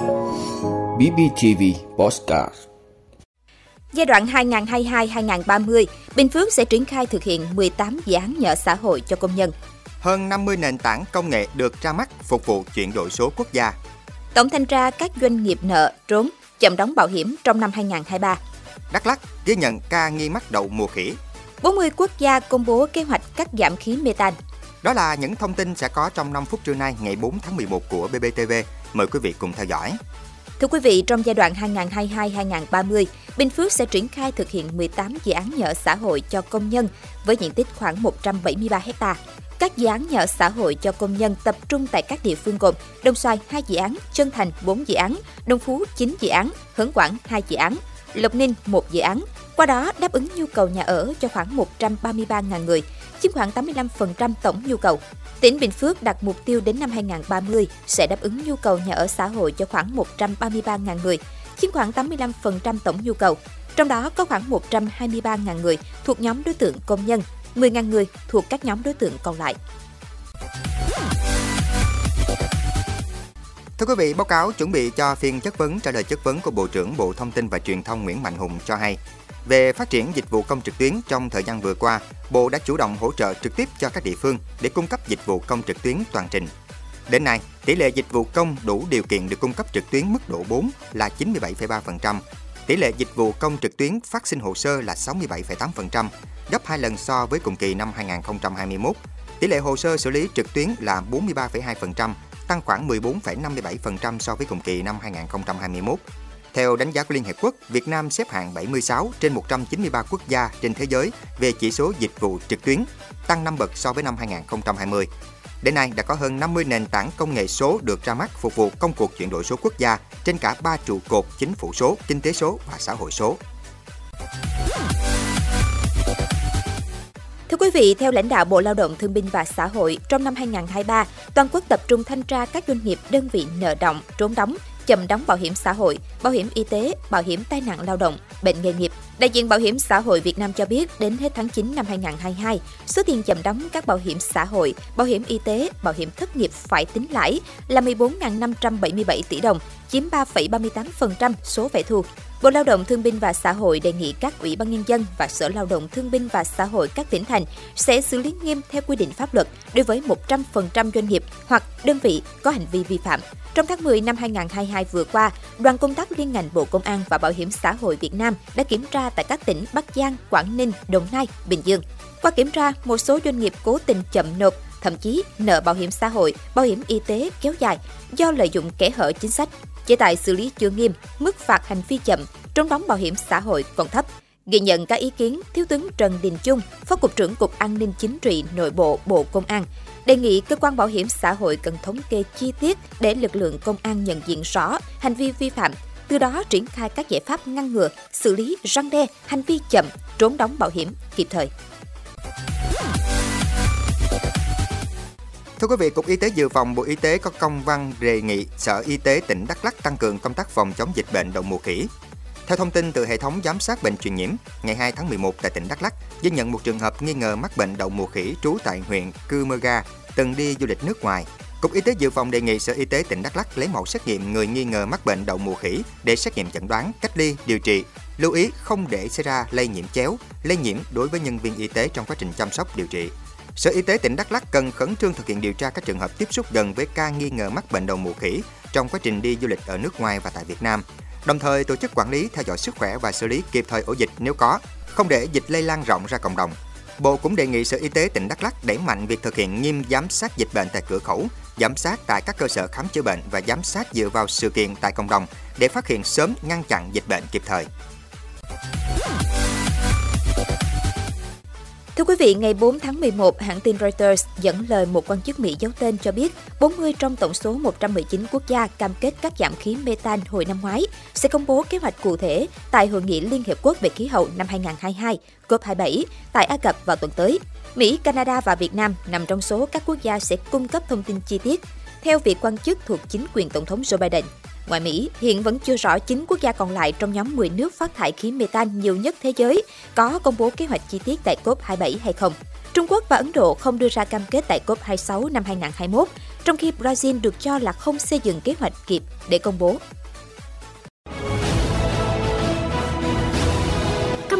BBTV Postcard Giai đoạn 2022-2030, Bình Phước sẽ triển khai thực hiện 18 dự án nhà ở xã hội cho công nhân. Hơn 50 nền tảng công nghệ được ra mắt phục vụ chuyển đổi số quốc gia. Tổng thanh tra các doanh nghiệp nợ, trốn, chậm đóng bảo hiểm trong năm 2023. Đắk Lắk ghi nhận ca nghi mắc đậu mùa khỉ. 40 quốc gia công bố kế hoạch cắt giảm khí metan. Đó là những thông tin sẽ có trong 5 phút trưa nay ngày 4 tháng 11 của BBTV. Mời quý vị cùng theo dõi. Thưa quý vị, trong giai đoạn 2022-2030, Bình Phước sẽ triển khai thực hiện 18 dự án nhà ở xã hội cho công nhân với diện tích khoảng 173 ha. Các dự án nhà ở xã hội cho công nhân tập trung tại các địa phương gồm Đông Xoài 2 dự án, Trân Thành 4 dự án, Đông Phú 9 dự án, Hớn Quảng 2 dự án, Lộc Ninh 1 dự án. Qua đó đáp ứng nhu cầu nhà ở cho khoảng 133.000 người, chiếm khoảng 85% tổng nhu cầu. Tỉnh Bình Phước đặt mục tiêu đến năm 2030 sẽ đáp ứng nhu cầu nhà ở xã hội cho khoảng 133.000 người, chiếm khoảng 85% tổng nhu cầu. Trong đó có khoảng 123.000 người thuộc nhóm đối tượng công nhân, 10.000 người thuộc các nhóm đối tượng còn lại. Thưa quý vị, báo cáo chuẩn bị cho phiên chất vấn trả lời chất vấn của Bộ trưởng Bộ Thông tin và Truyền thông Nguyễn Mạnh Hùng cho hay, về phát triển dịch vụ công trực tuyến trong thời gian vừa qua, Bộ đã chủ động hỗ trợ trực tiếp cho các địa phương để cung cấp dịch vụ công trực tuyến toàn trình. Đến nay, tỷ lệ dịch vụ công đủ điều kiện được cung cấp trực tuyến mức độ 4 là 97,3%, tỷ lệ dịch vụ công trực tuyến phát sinh hồ sơ là 67,8%, gấp 2 lần so với cùng kỳ năm 2021. Tỷ lệ hồ sơ xử lý trực tuyến là 43,2%, tăng khoảng 14,57% so với cùng kỳ năm 2021. Theo đánh giá của Liên Hiệp Quốc, Việt Nam xếp hạng 76 trên 193 quốc gia trên thế giới về chỉ số dịch vụ trực tuyến, tăng 5 bậc so với năm 2020. Đến nay đã có hơn 50 nền tảng công nghệ số được ra mắt phục vụ công cuộc chuyển đổi số quốc gia trên cả ba trụ cột chính phủ số, kinh tế số và xã hội số. Thưa quý vị, theo lãnh đạo Bộ Lao động Thương binh và Xã hội, trong năm 2023, toàn quốc tập trung thanh tra các doanh nghiệp đơn vị nợ động, trốn đóng, chậm đóng bảo hiểm xã hội, bảo hiểm y tế, bảo hiểm tai nạn lao động, bệnh nghề nghiệp. Đại diện Bảo hiểm xã hội Việt Nam cho biết đến hết tháng 9 năm 2022, số tiền chậm đóng các bảo hiểm xã hội, bảo hiểm y tế, bảo hiểm thất nghiệp phải tính lãi là 14.577 tỷ đồng, chiếm 3,38% số phải thu. Bộ Lao động Thương binh và Xã hội đề nghị các ủy ban nhân dân và Sở Lao động Thương binh và Xã hội các tỉnh thành sẽ xử lý nghiêm theo quy định pháp luật đối với 100% doanh nghiệp hoặc đơn vị có hành vi vi phạm. Trong tháng 10 năm 2022 vừa qua, đoàn công tác liên ngành Bộ Công an và Bảo hiểm xã hội Việt Nam đã kiểm tra tại các tỉnh Bắc Giang, Quảng Ninh, Đồng Nai, Bình Dương. Qua kiểm tra, một số doanh nghiệp cố tình chậm nộp, thậm chí nợ bảo hiểm xã hội, bảo hiểm y tế kéo dài do lợi dụng kẽ hở chính sách. Chế tài xử lý chưa nghiêm, mức phạt hành vi chậm, trong đóng bảo hiểm xã hội còn thấp. Ghi nhận các ý kiến, Thiếu tướng Trần Đình Trung, Phó Cục trưởng Cục An ninh Chính trị Nội bộ Bộ Công an, đề nghị cơ quan bảo hiểm xã hội cần thống kê chi tiết để lực lượng công an nhận diện rõ hành vi vi phạm, từ đó triển khai các giải pháp ngăn ngừa, xử lý răng đe hành vi chậm, trốn đóng bảo hiểm kịp thời. Thưa quý vị, Cục Y tế Dự phòng Bộ Y tế có công văn đề nghị Sở Y tế tỉnh Đắk Lắk tăng cường công tác phòng chống dịch bệnh đậu mùa khỉ. Theo thông tin từ hệ thống giám sát bệnh truyền nhiễm, ngày 2 tháng 11 tại tỉnh Đắk Lắk ghi nhận một trường hợp nghi ngờ mắc bệnh đậu mùa khỉ trú tại huyện Cư Mơ Ga, từng đi du lịch nước ngoài. Cục Y tế Dự phòng đề nghị Sở Y tế tỉnh Đắk Lắk lấy mẫu xét nghiệm người nghi ngờ mắc bệnh đậu mùa khỉ để xét nghiệm chẩn đoán, cách ly, điều trị. Lưu ý không để xảy ra lây nhiễm chéo, lây nhiễm đối với nhân viên y tế trong quá trình chăm sóc điều trị. Sở Y tế tỉnh Đắk Lắk cần khẩn trương thực hiện điều tra các trường hợp tiếp xúc gần với ca nghi ngờ mắc bệnh đậu mùa khỉ trong quá trình đi du lịch ở nước ngoài và tại Việt Nam. Đồng thời tổ chức quản lý theo dõi sức khỏe và xử lý kịp thời ổ dịch nếu có, không để dịch lây lan rộng ra cộng đồng. Bộ cũng đề nghị Sở Y tế tỉnh Đắk Lắk đẩy mạnh việc thực hiện nghiêm giám sát dịch bệnh tại cửa khẩu, giám sát tại các cơ sở khám chữa bệnh và giám sát dựa vào sự kiện tại cộng đồng để phát hiện sớm ngăn chặn dịch bệnh kịp thời. Thưa quý vị, ngày 4 tháng 11, hãng tin Reuters dẫn lời một quan chức Mỹ giấu tên cho biết 40 trong tổng số 119 quốc gia cam kết cắt giảm khí metan hồi năm ngoái sẽ công bố kế hoạch cụ thể tại Hội nghị Liên Hiệp Quốc về khí hậu năm 2022, COP27, tại Ai Cập vào tuần tới. Mỹ, Canada và Việt Nam nằm trong số các quốc gia sẽ cung cấp thông tin chi tiết. Theo vị quan chức thuộc chính quyền Tổng thống Joe Biden, Ngoài Mỹ, hiện vẫn chưa rõ 9 quốc gia còn lại trong nhóm 10 nước phát thải khí metan nhiều nhất thế giới có công bố kế hoạch chi tiết tại COP27 hay không. Trung Quốc và Ấn Độ không đưa ra cam kết tại COP26 năm 2021, trong khi Brazil được cho là không xây dựng kế hoạch kịp để công bố.